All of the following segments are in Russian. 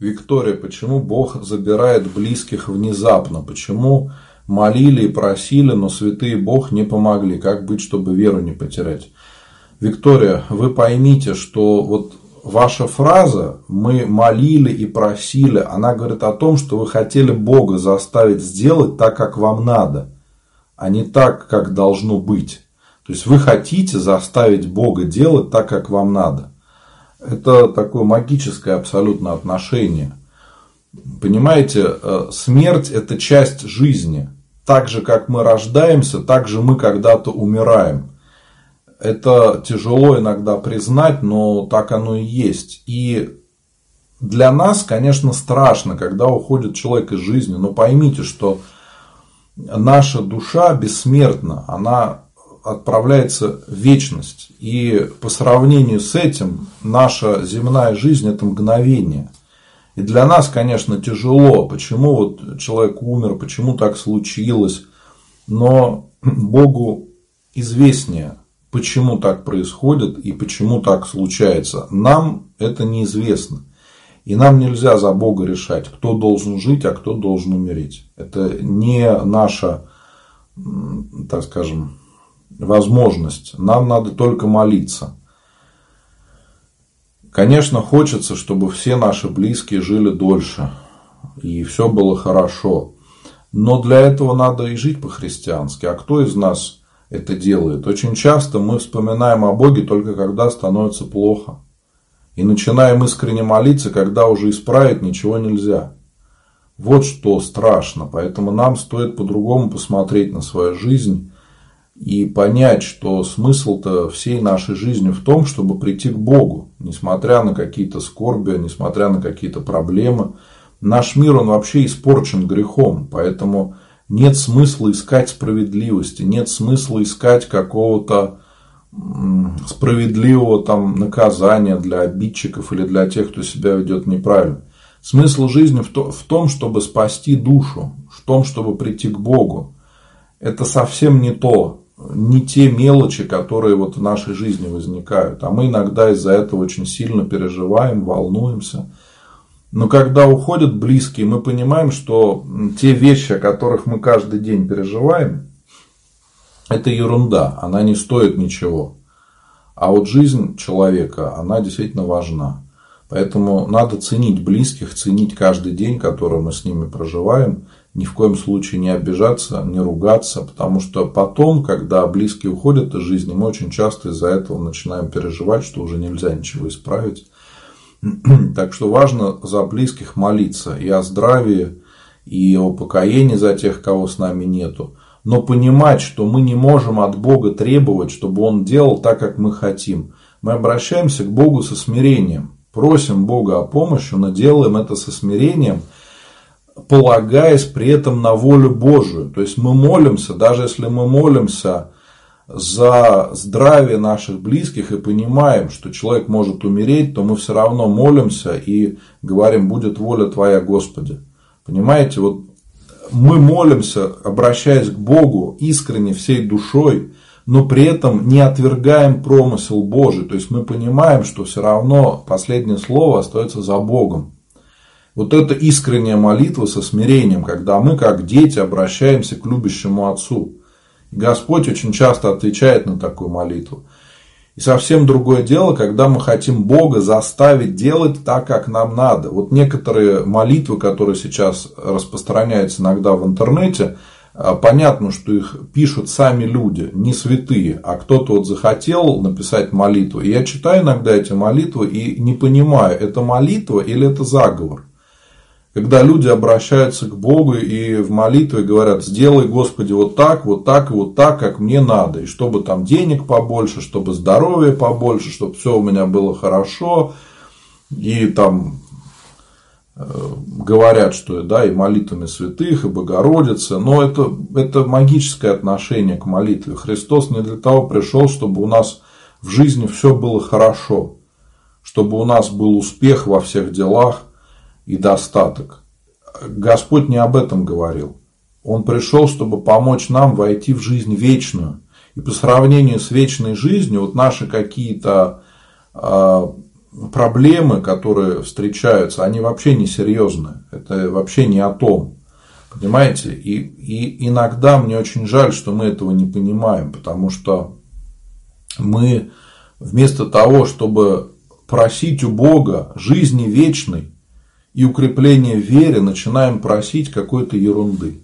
Виктория, почему Бог забирает близких внезапно? Почему молили и просили, но святые Бог не помогли? Как быть, чтобы веру не потерять? Виктория, вы поймите, что вот ваша фраза «мы молили и просили», она говорит о том, что вы хотели Бога заставить сделать так, как вам надо, а не так, как должно быть. То есть вы хотите заставить Бога делать так, как вам надо. Это такое магическое абсолютно отношение. Понимаете, э, смерть – это часть жизни. Так же, как мы рождаемся, так же мы когда-то умираем. Это тяжело иногда признать, но так оно и есть. И для нас, конечно, страшно, когда уходит человек из жизни. Но поймите, что наша душа бессмертна. Она отправляется в вечность. И по сравнению с этим наша земная жизнь это мгновение. И для нас, конечно, тяжело, почему вот человек умер, почему так случилось. Но Богу известнее, почему так происходит и почему так случается. Нам это неизвестно. И нам нельзя за Бога решать, кто должен жить, а кто должен умереть. Это не наша, так скажем, возможность. Нам надо только молиться. Конечно, хочется, чтобы все наши близкие жили дольше. И все было хорошо. Но для этого надо и жить по-христиански. А кто из нас это делает? Очень часто мы вспоминаем о Боге только когда становится плохо. И начинаем искренне молиться, когда уже исправить ничего нельзя. Вот что страшно. Поэтому нам стоит по-другому посмотреть на свою жизнь и понять, что смысл-то всей нашей жизни в том, чтобы прийти к Богу, несмотря на какие-то скорби, несмотря на какие-то проблемы. Наш мир, он вообще испорчен грехом, поэтому нет смысла искать справедливости, нет смысла искать какого-то справедливого там наказания для обидчиков или для тех, кто себя ведет неправильно. Смысл жизни в том, чтобы спасти душу, в том, чтобы прийти к Богу. Это совсем не то, не те мелочи, которые вот в нашей жизни возникают. А мы иногда из-за этого очень сильно переживаем, волнуемся. Но когда уходят близкие, мы понимаем, что те вещи, о которых мы каждый день переживаем, это ерунда, она не стоит ничего. А вот жизнь человека, она действительно важна. Поэтому надо ценить близких, ценить каждый день, который мы с ними проживаем – ни в коем случае не обижаться, не ругаться, потому что потом, когда близкие уходят из жизни, мы очень часто из-за этого начинаем переживать, что уже нельзя ничего исправить. Так что важно за близких молиться и о здравии, и о покоении за тех, кого с нами нету. Но понимать, что мы не можем от Бога требовать, чтобы Он делал так, как мы хотим. Мы обращаемся к Богу со смирением, просим Бога о помощи, но делаем это со смирением – полагаясь при этом на волю Божию. То есть мы молимся, даже если мы молимся за здравие наших близких и понимаем, что человек может умереть, то мы все равно молимся и говорим, будет воля Твоя, Господи. Понимаете, вот мы молимся, обращаясь к Богу искренне, всей душой, но при этом не отвергаем промысел Божий. То есть мы понимаем, что все равно последнее слово остается за Богом. Вот это искренняя молитва со смирением, когда мы, как дети, обращаемся к любящему Отцу. И Господь очень часто отвечает на такую молитву. И совсем другое дело, когда мы хотим Бога заставить делать так, как нам надо. Вот некоторые молитвы, которые сейчас распространяются иногда в интернете, а, понятно, что их пишут сами люди, не святые, а кто-то вот захотел написать молитву. И я читаю иногда эти молитвы и не понимаю, это молитва или это заговор. Когда люди обращаются к Богу и в молитве говорят, сделай, Господи, вот так, вот так и вот так, как мне надо. И чтобы там денег побольше, чтобы здоровья побольше, чтобы все у меня было хорошо. И там э, говорят, что да, и молитвами святых, и Богородицы, но это, это магическое отношение к молитве. Христос не для того пришел, чтобы у нас в жизни все было хорошо, чтобы у нас был успех во всех делах, и достаток. Господь не об этом говорил. Он пришел, чтобы помочь нам войти в жизнь вечную. И по сравнению с вечной жизнью, вот наши какие-то э, проблемы, которые встречаются, они вообще не серьезные. Это вообще не о том. Понимаете? И, и иногда мне очень жаль, что мы этого не понимаем, потому что мы вместо того, чтобы просить у Бога жизни вечной и укрепления в вере, начинаем просить какой-то ерунды.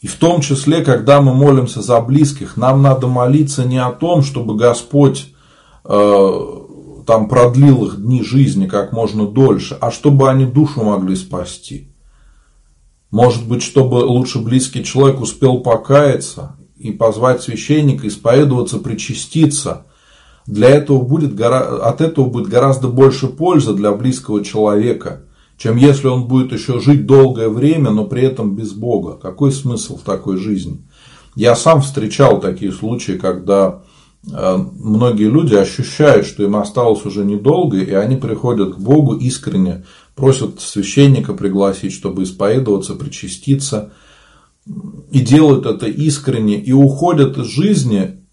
И в том числе, когда мы молимся за близких, нам надо молиться не о том, чтобы Господь э, там продлил их дни жизни как можно дольше, а чтобы они душу могли спасти. Может быть, чтобы лучше близкий человек успел покаяться и позвать священника, исповедоваться, причаститься. Для этого будет, от этого будет гораздо больше пользы для близкого человека, чем если он будет еще жить долгое время, но при этом без Бога. Какой смысл в такой жизни? Я сам встречал такие случаи, когда э, многие люди ощущают, что им осталось уже недолго, и они приходят к Богу искренне, просят священника пригласить, чтобы исповедоваться, причаститься, и делают это искренне, и уходят из жизни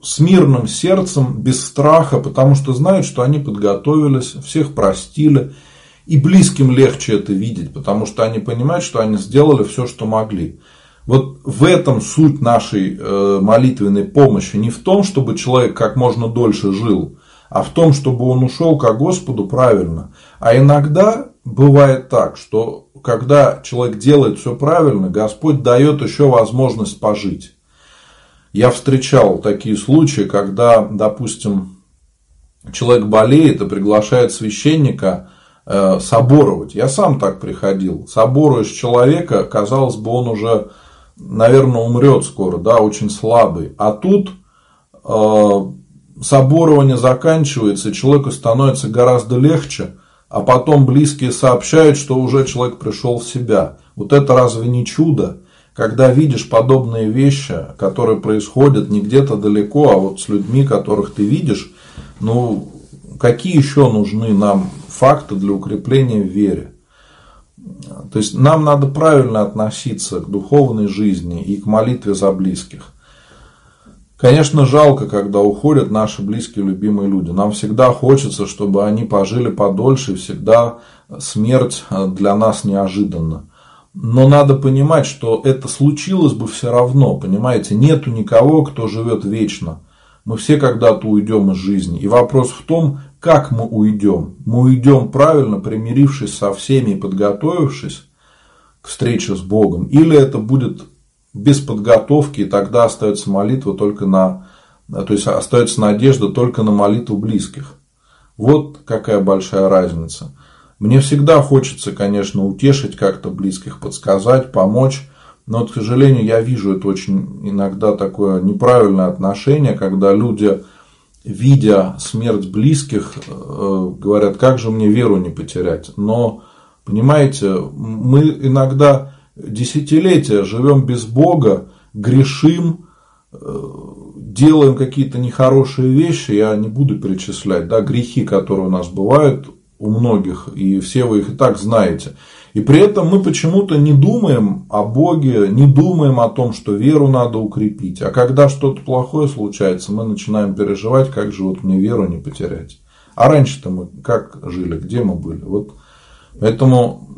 с мирным сердцем, без страха, потому что знают, что они подготовились, всех простили, и близким легче это видеть, потому что они понимают, что они сделали все, что могли. Вот в этом суть нашей э, молитвенной помощи. Не в том, чтобы человек как можно дольше жил, а в том, чтобы он ушел к Господу правильно. А иногда бывает так, что когда человек делает все правильно, Господь дает еще возможность пожить. Я встречал такие случаи, когда, допустим, человек болеет и приглашает священника э, соборовать. Я сам так приходил. Соборуешь человека, казалось бы, он уже, наверное, умрет скоро, да, очень слабый. А тут э, соборование заканчивается, и человеку становится гораздо легче, а потом близкие сообщают, что уже человек пришел в себя. Вот это разве не чудо? Когда видишь подобные вещи, которые происходят не где-то далеко, а вот с людьми, которых ты видишь, ну, какие еще нужны нам факты для укрепления в вере? То есть нам надо правильно относиться к духовной жизни и к молитве за близких. Конечно, жалко, когда уходят наши близкие, любимые люди. Нам всегда хочется, чтобы они пожили подольше, и всегда смерть для нас неожиданна. Но надо понимать, что это случилось бы все равно, понимаете, нету никого, кто живет вечно. Мы все когда-то уйдем из жизни. И вопрос в том, как мы уйдем. Мы уйдем правильно, примирившись со всеми и подготовившись к встрече с Богом. Или это будет без подготовки, и тогда остается молитва только на, то есть остается надежда только на молитву близких. Вот какая большая разница. Мне всегда хочется, конечно, утешить как-то близких, подсказать, помочь. Но, к сожалению, я вижу это очень иногда такое неправильное отношение, когда люди, видя смерть близких, э, говорят, как же мне веру не потерять. Но, понимаете, мы иногда десятилетия живем без Бога, грешим, э, делаем какие-то нехорошие вещи, я не буду перечислять, да, грехи, которые у нас бывают у многих, и все вы их и так знаете. И при этом мы почему-то не думаем о Боге, не думаем о том, что веру надо укрепить. А когда что-то плохое случается, мы начинаем переживать, как же вот мне веру не потерять. А раньше-то мы как жили, где мы были? Вот поэтому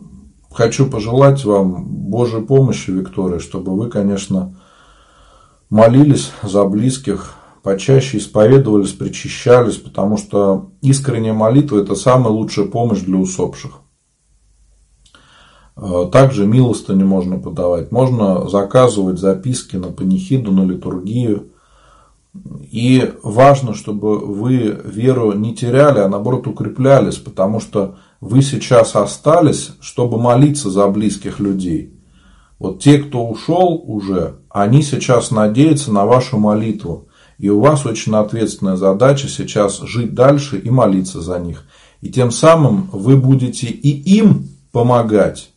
хочу пожелать вам Божьей помощи, Виктория, чтобы вы, конечно, молились за близких, почаще исповедовались, причащались, потому что искренняя молитва – это самая лучшая помощь для усопших. Э, также милостыни можно подавать. Можно заказывать записки на панихиду, на литургию. И важно, чтобы вы веру не теряли, а наоборот укреплялись, потому что вы сейчас остались, чтобы молиться за близких людей. Вот те, кто ушел уже, они сейчас надеются на вашу молитву. И у вас очень ответственная задача сейчас жить дальше и молиться за них. И тем самым вы будете и им помогать.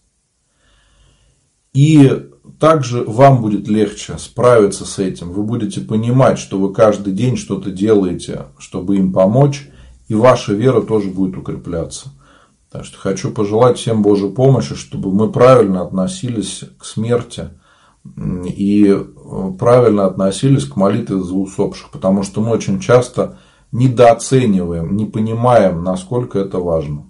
И также вам будет легче справиться с этим. Вы будете понимать, что вы каждый день что-то делаете, чтобы им помочь. И ваша вера тоже будет укрепляться. Так что хочу пожелать всем Божьей помощи, чтобы мы правильно относились к смерти и э, правильно относились к молитве за усопших, потому что мы очень часто недооцениваем, не понимаем, насколько это важно.